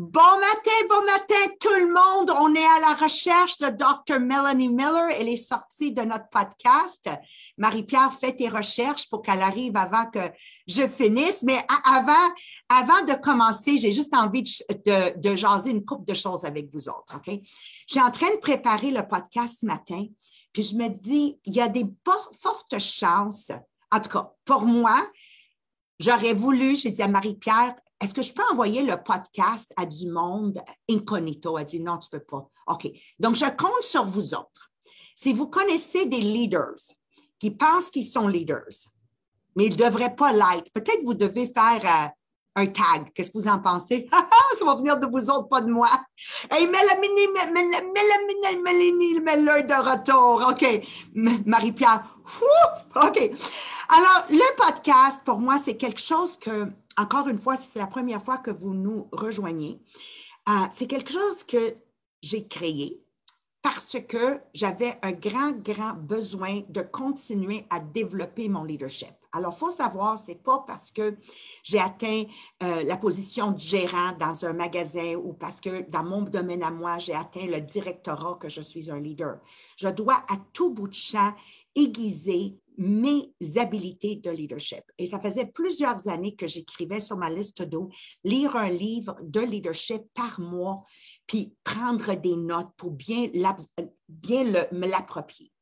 Bon matin, bon matin tout le monde. On est à la recherche de Dr. Melanie Miller. Elle est sortie de notre podcast. Marie-Pierre fait tes recherches pour qu'elle arrive avant que je finisse. Mais avant, avant de commencer, j'ai juste envie de, de, jaser une couple de choses avec vous autres. OK? J'ai en train de préparer le podcast ce matin. Puis je me dis, il y a des fortes chances, en tout cas, pour moi, j'aurais voulu, j'ai dit à Marie-Pierre, est-ce que je peux envoyer le podcast à du monde incognito? Elle dit non, tu ne peux pas. OK. Donc, je compte sur vous autres. Si vous connaissez des leaders qui pensent qu'ils sont leaders, mais ils ne devraient pas l'être, peut-être vous devez faire euh, un tag. Qu'est-ce que vous en pensez? Ça va venir de vous autres, pas de moi. Hey, Mélanie, Mélanie, Mélanie, Mélanie de retour. OK. Marie-Pierre. OK. Alors, le podcast, pour moi, c'est quelque chose que encore une fois, si c'est la première fois que vous nous rejoignez, euh, c'est quelque chose que j'ai créé parce que j'avais un grand, grand besoin de continuer à développer mon leadership. Alors, il faut savoir, ce n'est pas parce que j'ai atteint euh, la position de gérant dans un magasin ou parce que dans mon domaine à moi, j'ai atteint le directorat que je suis un leader. Je dois à tout bout de champ aiguiser mes habilités de leadership. Et ça faisait plusieurs années que j'écrivais sur ma liste d'eau, lire un livre de leadership par mois, puis prendre des notes pour bien, bien me l'approprier.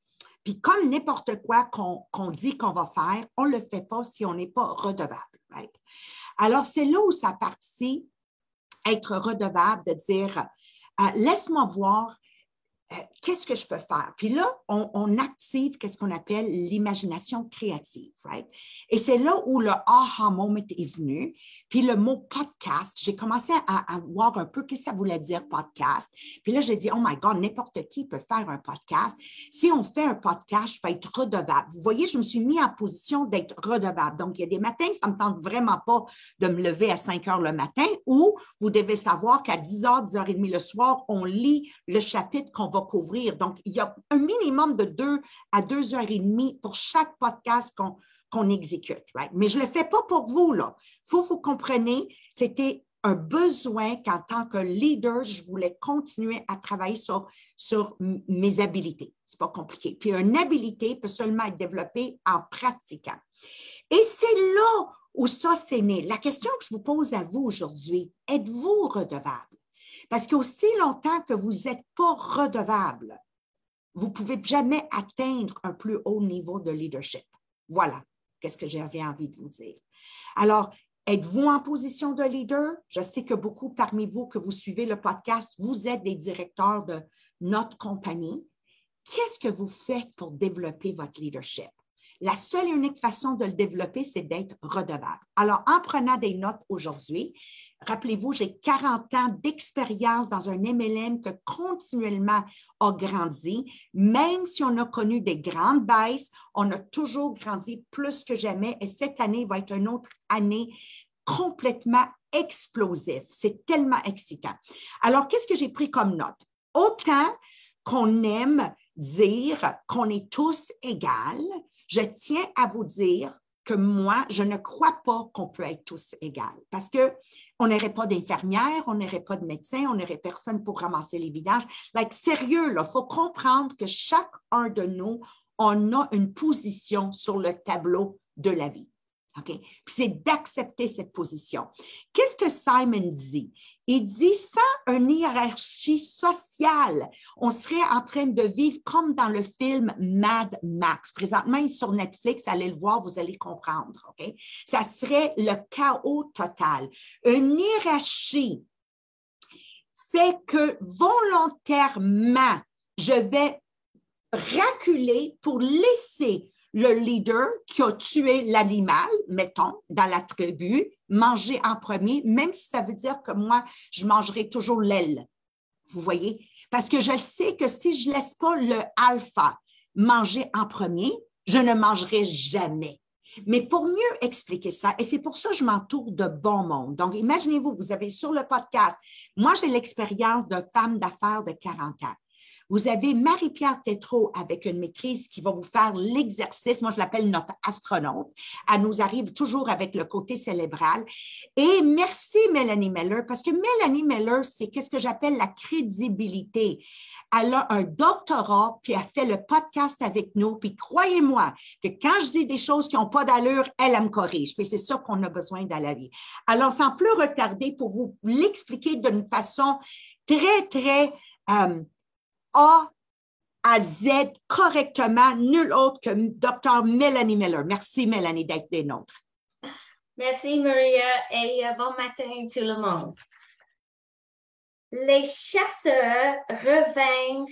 Puis comme n'importe quoi qu'on dit qu'on va faire, on ne le fait pas si on n'est pas redevable. Alors, c'est là où ça participe, être redevable, de dire, euh, laisse-moi voir qu'est-ce que je peux faire? Puis là, on, active qu'est-ce qu'on appelle l'imagination créative, right? Et c'est là où le aha moment est venu. Puis le mot podcast, j'ai commencé à, voir un peu qu'est-ce que ça voulait dire podcast. Puis là, j'ai dit, oh my God, n'importe qui peut faire un podcast. Si on fait un podcast, je peux être redevable. Vous voyez, je me suis mis en position d'être redevable. Donc, il y a des matins, ça ne me tente vraiment pas de me lever à 5 heures le matin ou vous devez savoir qu'à 10 h, 10 h 30 le soir, on lit le chapitre qu'on va couvrir. Donc, il y a un minimum de deux à deux heures et demie pour chaque podcast qu'on exécute. Mais je ne le fais pas pour vous. Il faut que vous compreniez, c'était un besoin qu'en tant que leader, je voulais continuer à travailler sur, sur mes habilités. Ce n'est pas compliqué. Puis une habilité peut seulement être développée en pratiquant. Et c'est là où ça s'est né. La question que je vous pose à vous aujourd'hui, êtes-vous redevable? Parce qu'aussi longtemps que vous n'êtes pas redevable, vous ne pouvez jamais atteindre un plus haut niveau de leadership. Voilà, qu'est-ce que j'avais envie de vous dire. Alors, êtes-vous en position de leader? Je sais que beaucoup parmi vous que vous suivez le podcast, vous êtes des directeurs de notre compagnie. Qu'est-ce que vous faites pour développer votre leadership? La seule et unique façon de le développer, c'est d'être redevable. Alors, en prenant des notes aujourd'hui, Rappelez-vous, j'ai 40 ans d'expérience dans un MLM que continuellement a grandi. Même si on a connu des grandes baisses, on a toujours grandi plus que jamais. Et cette année va être une autre année complètement explosive. C'est tellement excitant. Alors, qu'est-ce que j'ai pris comme note? Autant qu'on aime dire qu'on est tous égaux, je tiens à vous dire que moi, je ne crois pas qu'on peut être tous égaux parce qu'on n'aurait pas d'infirmière, on n'aurait pas de médecin, on n'aurait personne pour ramasser les vidages. Like, sérieux, il faut comprendre que chacun de nous, on a une position sur le tableau de la vie. C'est d'accepter cette position. Qu'est-ce que Simon dit? Il dit sans une hiérarchie sociale, on serait en train de vivre comme dans le film Mad Max. Présentement, il est sur Netflix, allez le voir, vous allez comprendre. OK? Ça serait le chaos total. Une hiérarchie fait que volontairement, je vais reculer pour laisser le leader qui a tué l'animal, mettons, dans la tribu, manger en premier, même si ça veut dire que moi, je mangerai toujours l'aile. Vous voyez? Parce que je sais que si je ne laisse pas le alpha manger en premier, je ne mangerai jamais. Mais pour mieux expliquer ça, et c'est pour ça que je m'entoure de bon monde. Donc, imaginez-vous, vous avez sur le podcast, moi, j'ai l'expérience de femme d'affaires de 40 ans. Vous avez Marie-Pierre Tétrault avec une maîtrise qui va vous faire l'exercice. Moi, je l'appelle notre astronaute. Elle nous arrive toujours avec le côté cérébral. Et merci Mélanie Miller, parce que Mélanie Miller, c'est qu'est-ce que j'appelle la crédibilité. Elle a un doctorat, puis elle fait le podcast avec nous. Puis croyez-moi que quand je dis des choses qui n'ont pas d'allure, elle, elle me corrige. Puis c'est ça qu'on a besoin dans la vie. Alors, sans plus retarder, pour vous l'expliquer d'une façon très, très euh, À Z correctement, nul autre que Dr. Mélanie Miller. Merci, Mélanie, d'être des nôtres. Merci, Maria, et euh, bon matin tout le monde. Les chasseurs revinrent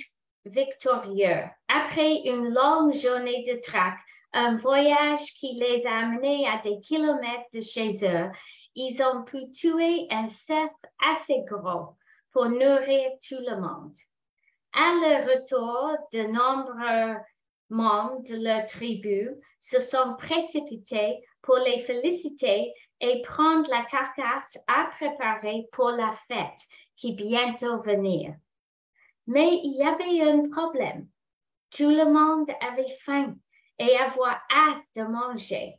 victorieux après une longue journée de traque, un voyage qui les a amenés à des kilomètres de chez eux. Ils ont pu tuer un cerf assez gros pour nourrir tout le monde. À leur retour, de nombreux membres de leur tribu se sont précipités pour les féliciter et prendre la carcasse à préparer pour la fête qui bientôt venir. Mais il y avait un problème. Tout le monde avait faim et avoir hâte de manger.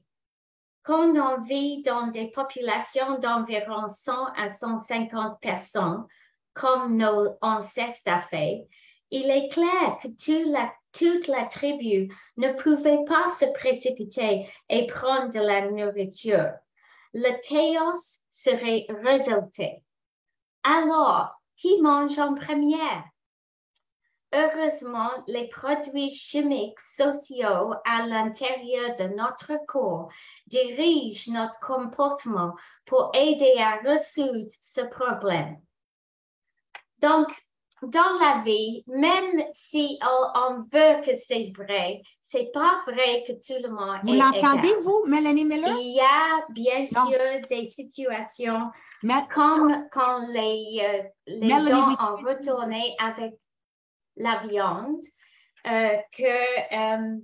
Quand on vit dans des populations d'environ 100 à 150 personnes, comme nos ancêtres ont fait, il est clair que toute la, tribu ne pouvait pas se précipiter et prendre de la nourriture. Le chaos serait résulté. Alors, qui mange en première? Heureusement, les produits chimiques sociaux à l'intérieur de notre corps dirigent notre comportement pour aider à résoudre ce problème. Donc, dans la vie, même si on, veut que c'est vrai, c'est pas vrai que tout le monde vous l'entendez, vous, Mélanie Miller? Il y a bien sûr des situations comme quand les, euh, les gens ont retourné avec la viande, euh, que euh,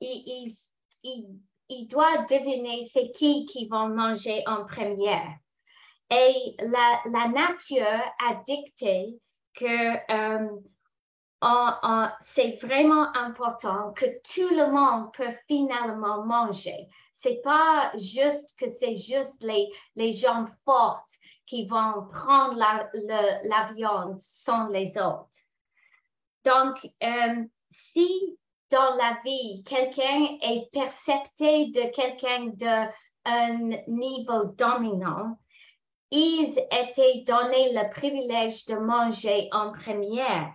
il, il, doit deviner c'est qui qui vont manger en première. Et la, la nature a dicté que euh, c'est vraiment important que tout le monde peut finalement manger. C'est pas juste que c'est juste les, les gens forts qui vont prendre la, la viande sans les autres. Donc, euh, si dans la vie, quelqu'un est percepté de quelqu'un d'un niveau dominant, ils étaient donnés le privilège de manger en première.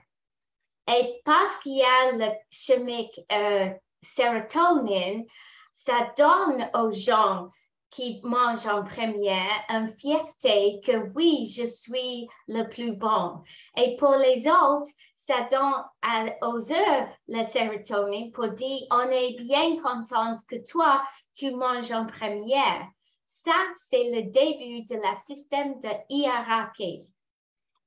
Et parce qu'il y a le chimique euh, sérotonine, ça donne aux gens qui mangent en première une fierté que oui, je suis le plus bon. Et pour les autres, ça donne aux eux la sérotonine pour dire on est bien content que toi, tu manges en première. Ça, c'est le début de la système de hiérarchie.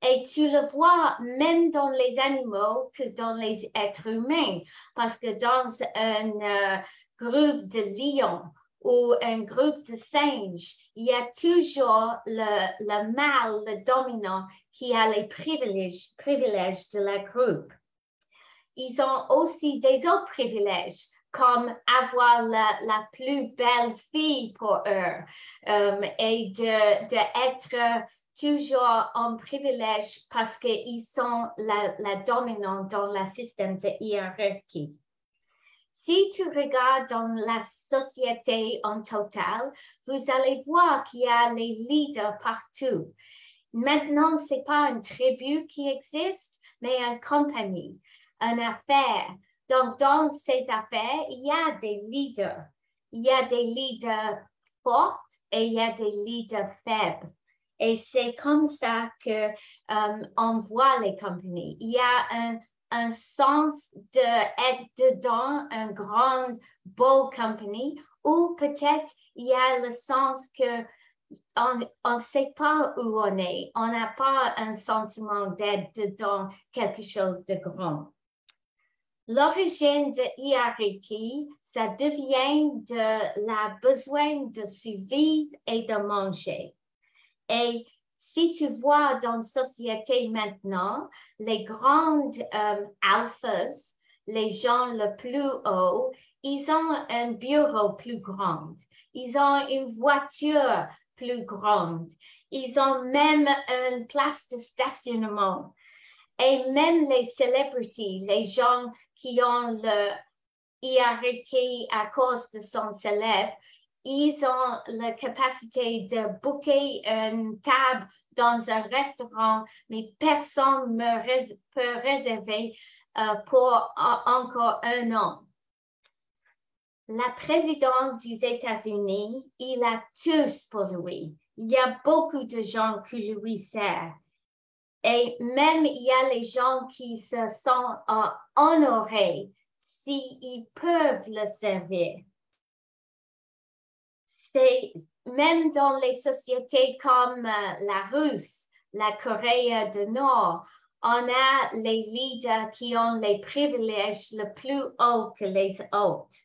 Et tu le vois même dans les animaux que dans les êtres humains, parce que dans un euh, groupe de lions ou un groupe de singes, il y a toujours le, le mâle, le dominant, qui a les privilèges, privilèges de la groupe. Ils ont aussi des autres privilèges comme avoir la, plus belle fille pour eux euh, et de, toujours en privilège parce qu'ils sont la, la dominante dans le système de hiérarchie. Si tu regardes dans la société en total, vous allez voir qu'il y a les leaders partout. Maintenant, ce n'est pas une tribu qui existe, mais une compagnie, une affaire, donc, dans ces affaires, il y a des leaders. Il y a des leaders forts et il y a des leaders faibles. Et c'est comme ça que euh, on voit les compagnies. Il y a un, sens d'être dedans un grand, beau compagnie ou peut-être il y a le sens que on ne sait pas où on est. On n'a pas un sentiment d'être dedans quelque chose de grand. L'origine de hiérarchie, ça devient de la besoin de survivre et de manger. Et si tu vois dans la société maintenant, les grandes euh, alphas, les gens le plus haut, ils ont un bureau plus grand, ils ont une voiture plus grande, ils ont même une place de stationnement. Et même les celebrities, les gens qui ont le hiérarchie à cause de son célèbre, ils ont la capacité de booker une table dans un restaurant, mais personne ne peut réserver euh, pour encore un an. La présidente des États-Unis, il a tous pour lui. Il y a beaucoup de gens qui lui servent. Et même il y a les gens qui se sont euh, honorés s'ils peuvent le servir. C'est même dans les sociétés comme euh, la Russe, la Corée du Nord, on a les leaders qui ont les privilèges le plus hauts que les autres.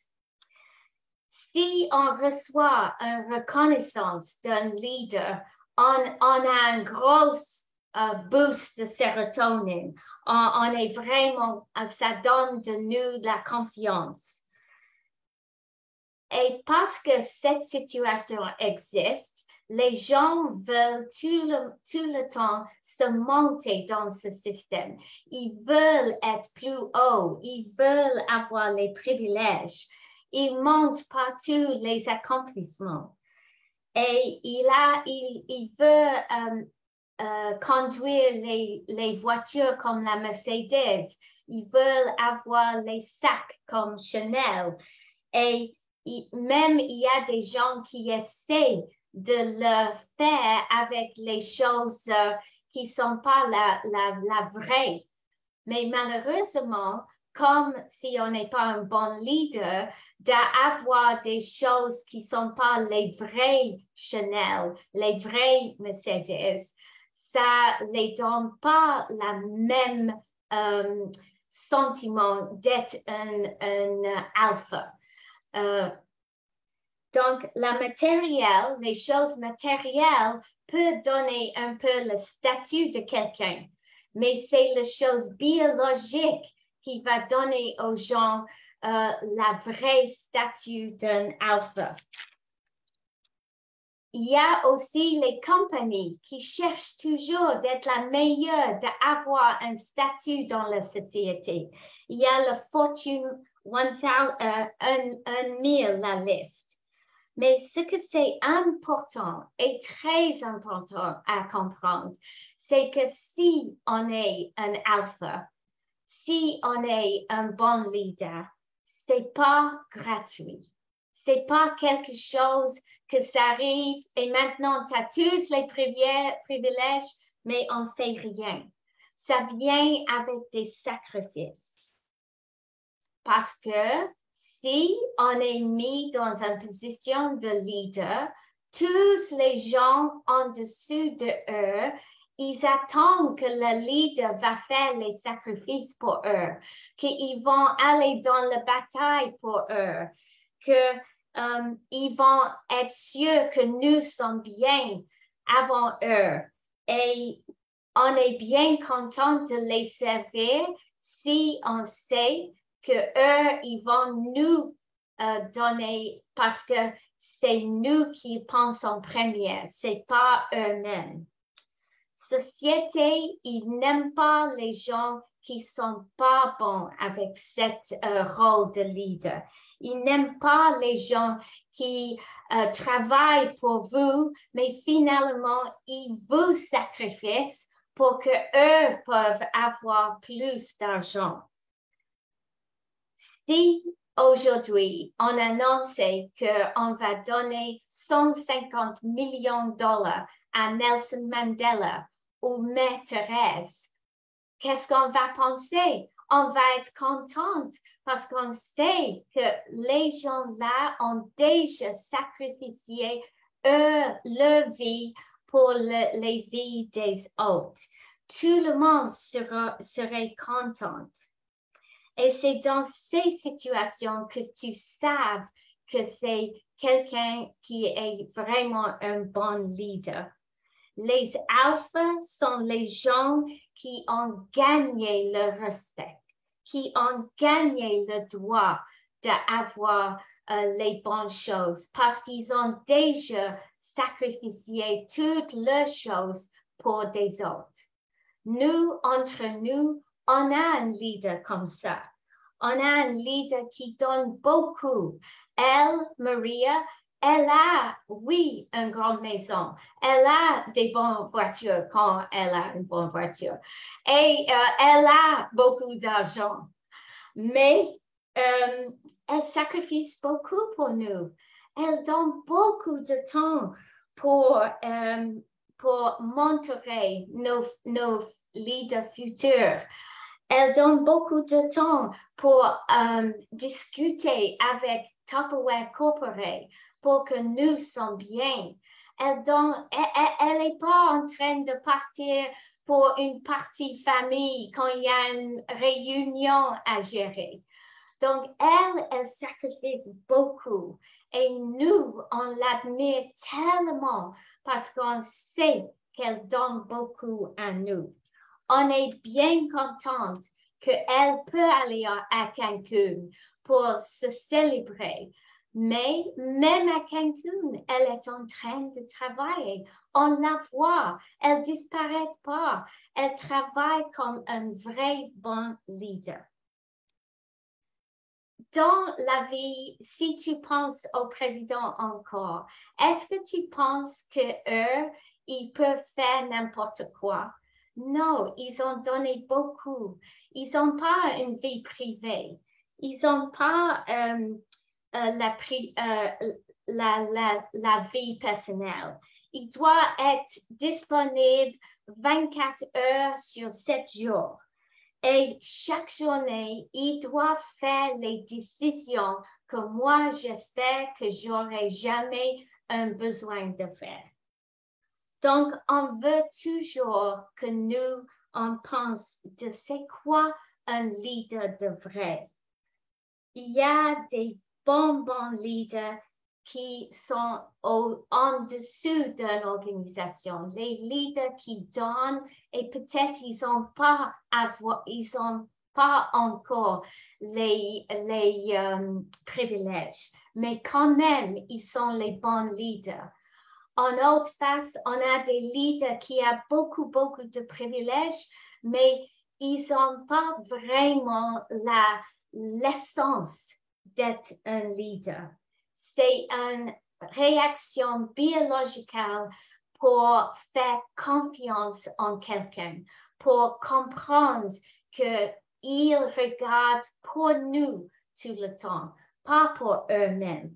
Si on reçoit une reconnaissance d'un leader, on, a un gros boost de sérotonine. On, est vraiment, euh, ça donne de nous la confiance. Et parce que cette situation existe, les gens veulent tout le, tout le temps se monter dans ce système. Ils veulent être plus haut, ils veulent avoir les privilèges. Ils montent partout les accomplissements. Et il, a, il veut euh, euh, conduire les, voitures comme la Mercedes. Ils veulent avoir les sacs comme Chanel. Et même il y a des gens qui essaient de le faire avec les choses euh, qui ne sont pas la, la, la vraie. Mais malheureusement, comme si on n'est pas un bon leader, d'avoir des choses qui ne sont pas les vrais Chanel, les vrais Mercedes, ça ne les donne pas la même euh, sentiment d'être un, alpha. Euh, donc, la matériel, les choses matérielles peut donner un peu le statut de quelqu'un, mais c'est la chose biologique qui va donner aux gens euh, la vraie statut d'un alpha. Il y a aussi les compagnies qui cherchent toujours d'être la meilleure, d'avoir un statut dans la société. Il y a le Fortune 1000, euh, la liste. Mais ce que c'est important et très important à comprendre, c'est que si on est un alpha, si on est un bon leader, c'est pas gratuit. C'est pas quelque chose que ça arrive et maintenant tu as tous les privilèges, mais on fait rien. Ça vient avec des sacrifices. Parce que si on est mis dans une position de leader, tous les gens en dessous de eux, ils attendent que le leader va faire les sacrifices pour eux, qu'ils vont aller dans la bataille pour eux, qu'ils um, vont être sûrs que nous sommes bien avant eux. Et on est bien content de les servir si on sait que eux, ils vont nous euh, donner parce que c'est nous qui pensons en premier, c'est pas eux-mêmes. Société, ils n'aiment pas les gens qui sont pas bons avec ce euh, rôle de leader. Ils n'aiment pas les gens qui euh, travaillent pour vous, mais finalement, ils vous sacrifient pour que eux peuvent avoir plus d'argent. Si aujourd'hui on annonçait qu'on va donner 150 millions de dollars à Nelson Mandela ou Mère Thérèse, qu'est-ce qu'on va penser? On va être contente parce qu'on sait que les gens-là ont déjà sacrifié leur vie pour les vies des autres. Tout le monde serait content. Et c'est dans ces situations que tu sais que c'est quelqu'un qui est vraiment un bon leader. Les alphas sont les gens qui ont gagné le respect, qui ont gagné le droit d'avoir euh, les bonnes choses parce qu'ils ont déjà sacrifié toutes les choses pour des autres. Nous, entre nous, on a un leader comme ça. On a un leader qui donne beaucoup. Elle, Maria, elle a, oui, une grande maison. Elle a des bonnes voitures quand elle a une bonne voiture. Et euh, elle a beaucoup d'argent. Mais euh, elle sacrifie beaucoup pour nous. Elle donne beaucoup de temps pour, euh, pour montrer nos, nos leaders futurs. Elle donne beaucoup de temps pour discuter avec Tupperware Corporate pour que nous sommes bien. Elle n'est pas en train de partir pour une partie famille quand il y a une réunion à gérer. Donc, elle, elle sacrifie beaucoup. Et nous, on l'admire tellement parce qu'on sait qu'elle donne beaucoup à nous. On est bien contente qu'elle peut aller à Cancun pour se célébrer. Mais même à Cancun, elle est en train de travailler. On la voit, elle disparaît pas. Elle travaille comme un vrai bon leader. Dans la vie, si tu penses au président encore, est-ce que tu penses que eux, ils peuvent faire n'importe quoi? Non, ils ont donné beaucoup. Ils n'ont pas une vie privée. Ils n'ont pas euh, la, euh, la, la, la, vie personnelle. Il doit être disponible 24 heures sur 7 jours. Et chaque journée, il doit faire les décisions que moi, j'espère que j'aurai jamais un besoin de faire. Donc, on veut toujours que nous, on pense de c'est quoi un leader de vrai. Il y a des bons, bons leaders qui sont en dessous d'une organisation, les leaders qui donnent et peut-être ils n'ont pas pas encore les, euh, privilèges, mais quand même, ils sont les bons leaders. En autre face, on a des leaders qui ont beaucoup, beaucoup de privilèges, mais ils n'ont pas vraiment l'essence d'être un leader. C'est une réaction biologique pour faire confiance en quelqu'un, pour comprendre qu'ils regardent pour nous tout le temps, pas pour eux-mêmes.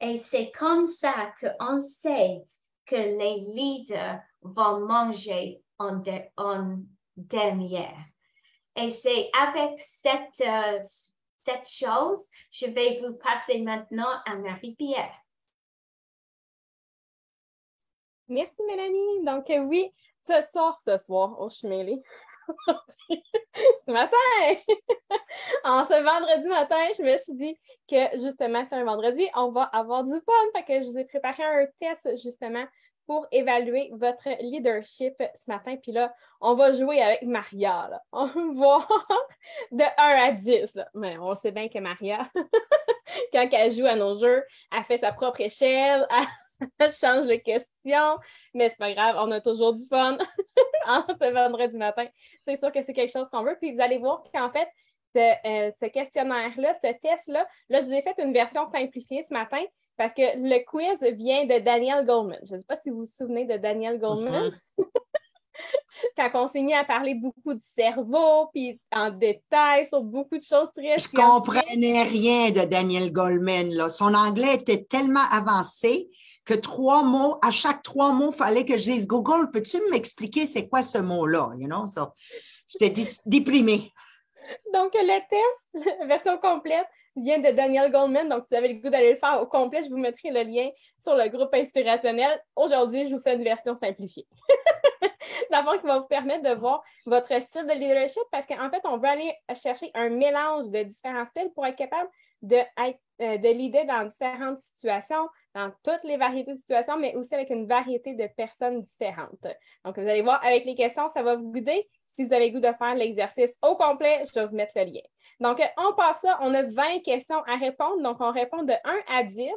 Et c'est comme ça qu'on sait que les leaders vont manger en, dernière. Et c'est avec cette, euh, cette chose, je vais vous passer maintenant à Marie-Pierre. Merci Mélanie. Donc euh, oui, ce soir, ce soir, oh, suis mêlée. ce matin, en ce vendredi matin, je me suis dit que justement, c'est un vendredi, on va avoir du fun. Fait que je vous ai préparé un test justement pour évaluer votre leadership ce matin. Puis là, on va jouer avec Maria. On va voir de 1 à 10. Mais on sait bien que Maria, quand elle joue à nos jeux, elle fait sa propre échelle, elle change de question. Mais c'est pas grave, on a toujours du fun ce vendredi matin. C'est sûr que c'est quelque chose qu'on veut. Puis vous allez voir qu'en fait, ce, euh, questionnaire-là, ce test-là, là, je vous ai fait une version simplifiée ce matin parce que le quiz vient de Daniel Goldman. Je ne sais pas si vous vous souvenez de Daniel Goldman. Mm-hmm. Quand on s'est mis à parler beaucoup du cerveau, puis en détail sur beaucoup de choses très Je ne comprenais rien de Daniel Goldman. Là. Son anglais était tellement avancé que trois mots, à chaque trois mots, il fallait que je dise Google, peux-tu m'expliquer c'est quoi ce mot-là? You know? J'étais déprimée. Donc, le test, version complète, vient de Daniel Goldman. Donc, si vous avez le goût d'aller le faire au complet, je vous mettrai le lien sur le groupe inspirationnel. Aujourd'hui, je vous fais une version simplifiée. D'abord, qui va vous permettre de voir votre style de leadership parce qu'en fait, on veut aller chercher un mélange de différents styles pour être capable de, euh, de l'idée dans différentes situations, dans toutes les variétés de situations, mais aussi avec une variété de personnes différentes. Donc, vous allez voir, avec les questions, ça va vous guider. Si vous avez le goût de faire l'exercice au complet, je vais vous mettre le lien. Donc, on passe ça, on a 20 questions à répondre. Donc, on répond de 1 à 10.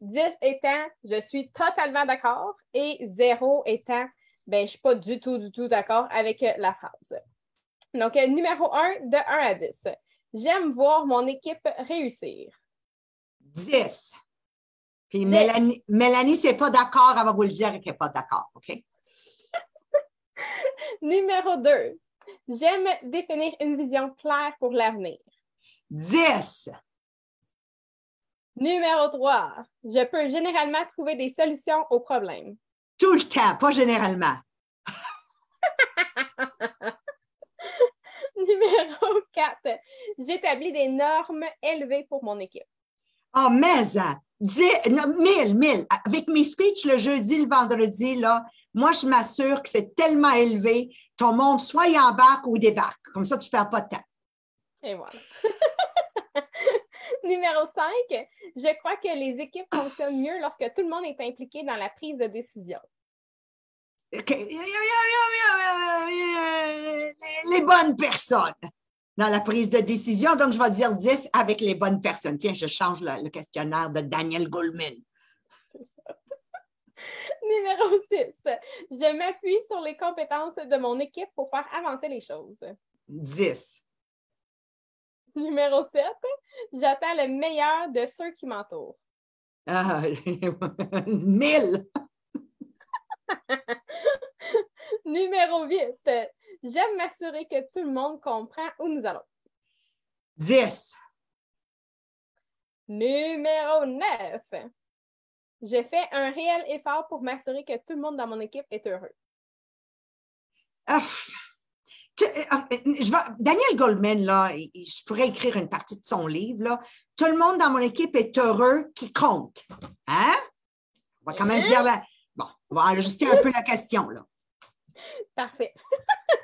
10 étant je suis totalement d'accord et 0 étant ben, je ne suis pas du tout, du tout d'accord avec la phrase. Donc, numéro 1, de 1 à 10. J'aime voir mon équipe réussir. 10. Puis Mélanie, Mélanie c'est pas d'accord, elle va vous le dire qu'elle n'est pas d'accord, OK? Numéro 2. J'aime définir une vision claire pour l'avenir. 10. Numéro 3. Je peux généralement trouver des solutions aux problèmes. Tout le temps, pas généralement. Numéro 4. J'établis des normes élevées pour mon équipe. Oh, mais, mille, mille. Avec mes speeches le jeudi, le vendredi, là, moi, je m'assure que c'est tellement élevé, ton monde soit y embarque ou débarque. Comme ça, tu ne perds pas de temps. Et voilà. Numéro 5, je crois que les équipes fonctionnent mieux lorsque tout le monde est impliqué dans la prise de décision. Les bonnes personnes dans la prise de décision. Donc, je vais dire 10 avec les bonnes personnes. Tiens, je change le, questionnaire de Daniel Goldman. Numéro 6. Je m'appuie sur les compétences de mon équipe pour faire avancer les choses. 10. Numéro 7. J'attends le meilleur de ceux qui m'entourent. Ah, 1000. Numéro 8. J'aime m'assurer que tout le monde comprend où nous allons. 10. Numéro 9. J'ai fait un réel effort pour m'assurer que tout le monde dans mon équipe est heureux. Ah, ah, Daniel Goldman, là, je pourrais écrire une partie de son livre. Là. Tout le monde dans mon équipe est heureux qui compte. Hein? On va quand même se dire là. Bon, on va ajuster un peu la question. Là. Parfait.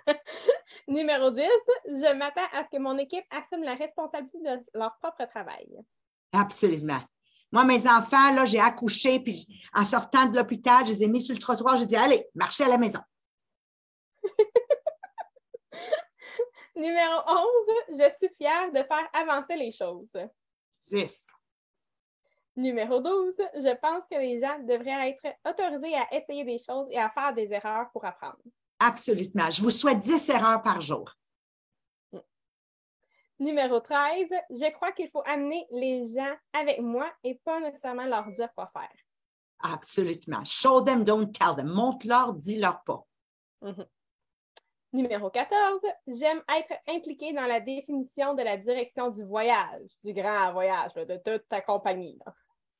Numéro 10, je m'attends à ce que mon équipe assume la responsabilité de leur propre travail. Absolument. Moi, mes enfants, là, j'ai accouché, puis en sortant de l'hôpital, je les ai mis sur le trottoir, j'ai dit Allez, marchez à la maison. Numéro 11, je suis fière de faire avancer les choses. 10. Numéro 12, je pense que les gens devraient être autorisés à essayer des choses et à faire des erreurs pour apprendre. Absolument. Je vous souhaite 10 erreurs par jour. Numéro 13, je crois qu'il faut amener les gens avec moi et pas nécessairement leur dire quoi faire. Absolument. Show them, don't tell them. Montre-leur, dis-leur pas. Mhm. Numéro 14, j'aime être impliqué dans la définition de la direction du voyage, du grand voyage de toute ta compagnie.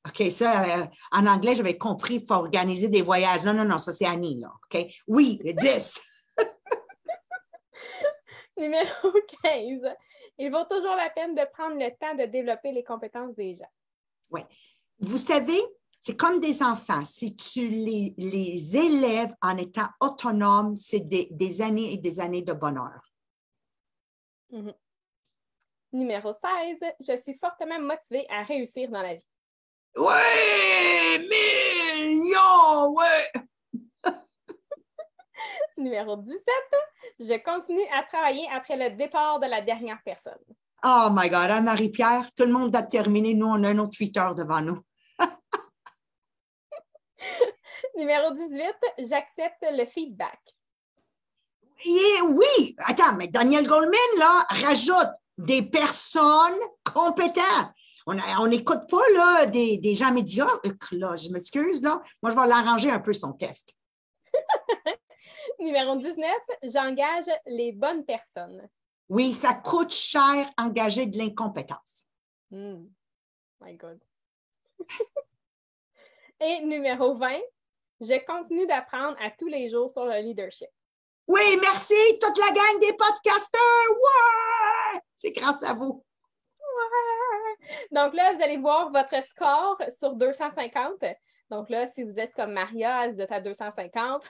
OK, ça, euh, en anglais, j'avais compris, il faut organiser des voyages. Non, non, non, ça, c'est Annie, là. OK? Oui, 10. Numéro 15. Il vaut toujours la peine de prendre le temps de développer les compétences des gens. Oui. Vous savez, c'est comme des enfants. Si tu les, les élèves en étant autonomes, c'est des, années et des années de bonheur. Mhm. Numéro 16. Je suis fortement motivée à réussir dans la vie. Ouais, millions, ouais. Numéro 17, je continue à travailler après le départ de la dernière personne. Oh my God, hein, Marie-Pierre, tout le monde a terminé. Nous, on a un autre Twitter devant nous. Numéro 18, j'accepte le feedback. oui, attends, mais Daniel Goldman, là, rajoute des personnes compétentes. On n'écoute pas là, des, des, gens médiocres, là. Je m'excuse, là. Moi, je vais l'arranger un peu son test. Numéro 19, j'engage les bonnes personnes. Oui, ça coûte cher engager de l'incompétence. Hmm. My God. Et numéro 20, je continue d'apprendre à tous les jours sur le leadership. Oui, merci, toute la gang des podcasters. Ouais! C'est grâce à vous. Donc là, vous allez voir votre score sur 250. Donc là, si vous êtes comme Maria, vous êtes à 250.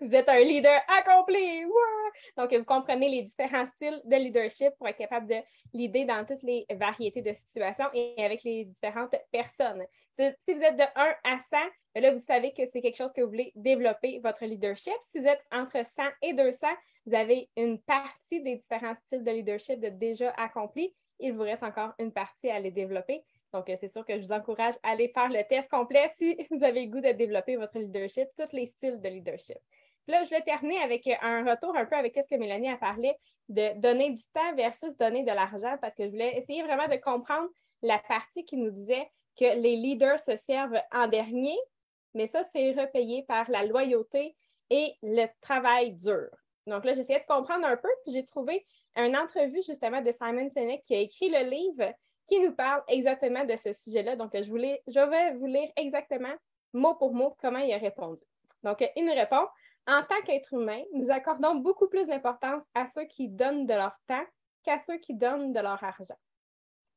Vous êtes un leader accompli. Donc, vous comprenez les différents styles de leadership pour être capable de l'idée dans toutes les variétés de situations et avec les différentes personnes. Si, vous êtes de 1 à 100, ben là, vous savez que c'est quelque chose que vous voulez développer, votre leadership. Si vous êtes entre 100 et 200, vous avez une partie des différents styles de leadership de déjà accomplis. Il vous reste encore une partie à les développer. Donc, euh, c'est sûr que je vous encourage à aller faire le test complet si vous avez le goût de développer votre leadership, tous les styles de leadership. là, je vais terminer avec un retour un peu avec ce que Mélanie a parlé de donner du temps versus donner de l'argent parce que je voulais essayer vraiment de comprendre la partie qui nous disait que les leaders se servent en dernier, mais ça, c'est repayé par la loyauté et le travail dur. Donc là, j'essayais de comprendre un peu, puis j'ai trouvé une entrevue justement de Simon Sinek qui a écrit le livre qui nous parle exactement de ce sujet-là. Donc, je, voulais, je vais vous lire exactement, mot pour mot, comment il a répondu. Donc, il nous répond En tant qu'être humain, nous accordons beaucoup plus d'importance à ceux qui donnent de leur temps qu'à ceux qui donnent de leur argent.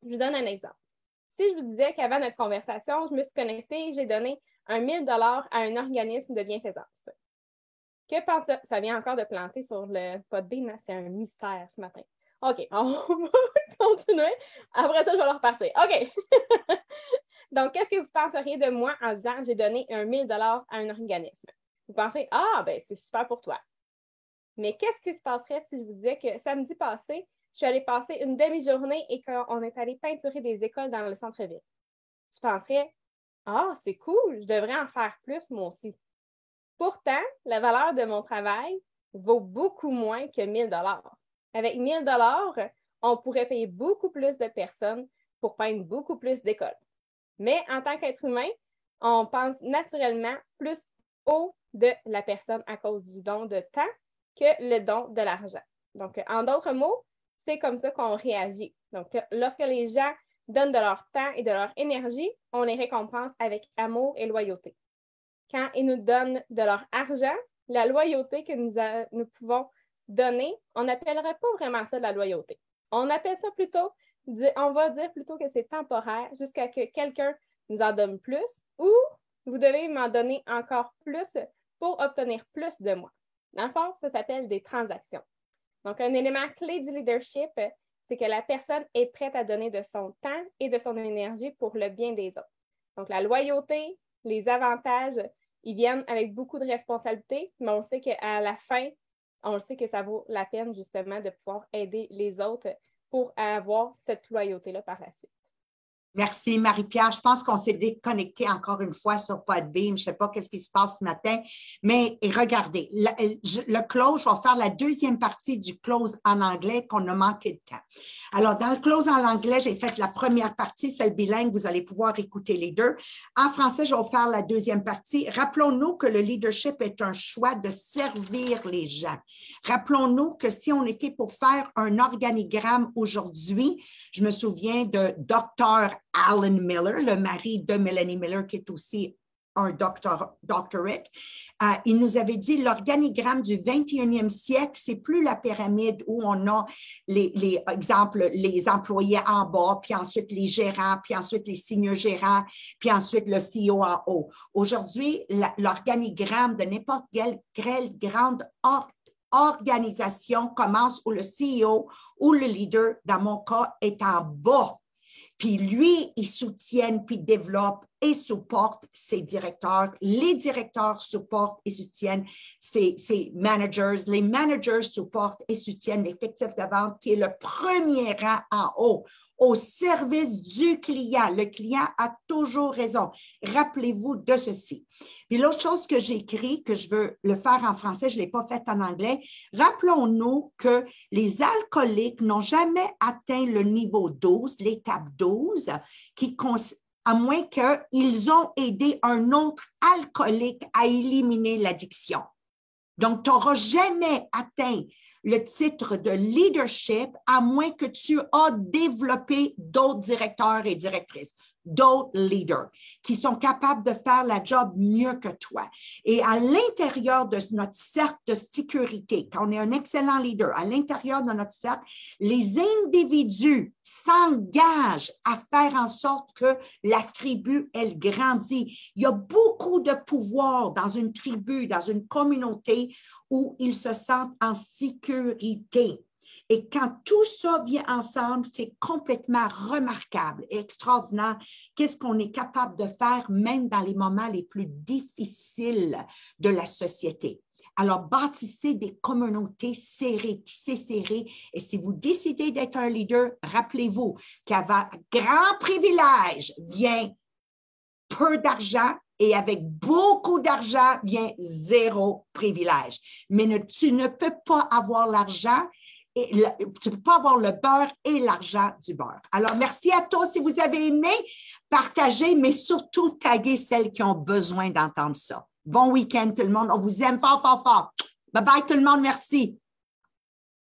Je vous donne un exemple. Si je vous disais qu'avant notre conversation, je me suis connectée, j'ai donné un 1000 dollars à un organisme de bienfaisance. Que pense ça vient encore de planter sur le pot de hein? c'est un mystère ce matin. OK, on va continuer. Après ça, je vais leur repartir. OK. Donc, qu'est-ce que vous penseriez de moi en disant j'ai donné un 1000 dollars à un organisme? Vous pensez, ah, ben, c'est super pour toi. Mais qu'est-ce qui se passerait si je vous disais que samedi passé, je suis allée passer une demi-journée et qu'on est allé peinturer des écoles dans le centre-ville? Je penserais, ah, c'est cool, je devrais en faire plus, moi aussi. Pourtant, la valeur de mon travail vaut beaucoup moins que 1000 dollars. Avec 1000 dollars, on pourrait payer beaucoup plus de personnes pour peindre beaucoup plus d'écoles. Mais en tant qu'être humain, on pense naturellement plus haut de la personne à cause du don de temps que le don de l'argent. Donc, en d'autres mots, c'est comme ça qu'on réagit. Donc, lorsque les gens donnent de leur temps et de leur énergie, on les récompense avec amour et loyauté. Quand ils nous donnent de leur argent, la loyauté que nous, nous pouvons donner, on n'appellerait pas vraiment ça de la loyauté. On appelle ça plutôt, on va dire plutôt que c'est temporaire jusqu'à que quelqu'un nous en donne plus ou vous devez m'en donner encore plus pour obtenir plus de moi. Dans le fond, ça s'appelle des transactions. Donc, un élément clé du leadership, c'est que la personne est prête à donner de son temps et de son énergie pour le bien des autres. Donc, la loyauté, les avantages, ils viennent avec beaucoup de responsabilités, mais on sait qu'à la fin, on sait que ça vaut la peine justement de pouvoir aider les autres pour avoir cette loyauté-là par la suite. Merci, Marie-Pierre. Je pense qu'on s'est déconnecté encore une fois sur Podbeam. Je ne sais pas qu'est-ce qui se passe ce matin, mais regardez, le, close, je vais faire la deuxième partie du close en anglais qu'on a manqué de temps. Alors, dans le close en anglais, j'ai fait la première partie, celle bilingue, vous allez pouvoir écouter les deux. En français, je vais faire la deuxième partie. Rappelons-nous que le leadership est un choix de servir les gens. Rappelons-nous que si on était pour faire un organigramme aujourd'hui, je me souviens de docteur Alan Miller, le mari de Melanie Miller, qui est aussi un doctor, doctorate, euh, il nous avait dit l'organigramme du 21e siècle, c'est plus la pyramide où on a les, les exemples, les employés en bas, puis ensuite les gérants, puis ensuite les seniors gérants, puis ensuite le CEO en haut. Aujourd'hui, l'organigramme de n'importe quelle grande organisation commence où le CEO ou le leader, dans mon cas, est en bas puis lui, il soutient, puis développe et supporte ses directeurs. Les directeurs supportent et soutiennent ses, managers. Les managers supportent et soutiennent l'effectif de vente qui est le premier rang en haut au service du client. Le client a toujours raison. Rappelez-vous de ceci. Puis l'autre chose que j'écris, que je veux le faire en français, je ne l'ai pas fait en anglais, rappelons-nous que les alcooliques n'ont jamais atteint le niveau 12, l'étape 12, qui à moins qu'ils ont aidé un autre alcoolique à éliminer l'addiction. Donc, tu n'auras jamais atteint le titre de leadership à moins que tu aies développé d'autres directeurs et directrices. D'autres leaders qui sont capables de faire la job mieux que toi. Et à l'intérieur de notre cercle de sécurité, quand on est un excellent leader, à l'intérieur de notre cercle, les individus s'engagent à faire en sorte que la tribu, elle grandit. Il y a beaucoup de pouvoir dans une tribu, dans une communauté où ils se sentent en sécurité. Et quand tout ça vient ensemble, c'est complètement remarquable et extraordinaire. Qu'est-ce qu'on est capable de faire même dans les moments les plus difficiles de la société? Alors, bâtissez des communautés serrées, tissez serrées. Et si vous décidez d'être un leader, rappelez-vous qu'avec grand privilège vient peu d'argent et avec beaucoup d'argent vient zéro privilège. Mais tu ne peux pas avoir l'argent et tu ne peux pas avoir le beurre et l'argent du beurre. Alors, merci à tous. Si vous avez aimé, partagez, mais surtout taguez celles qui ont besoin d'entendre ça. Bon week-end tout le monde. On vous aime fort, fort, fort. Bye bye tout le monde. Merci.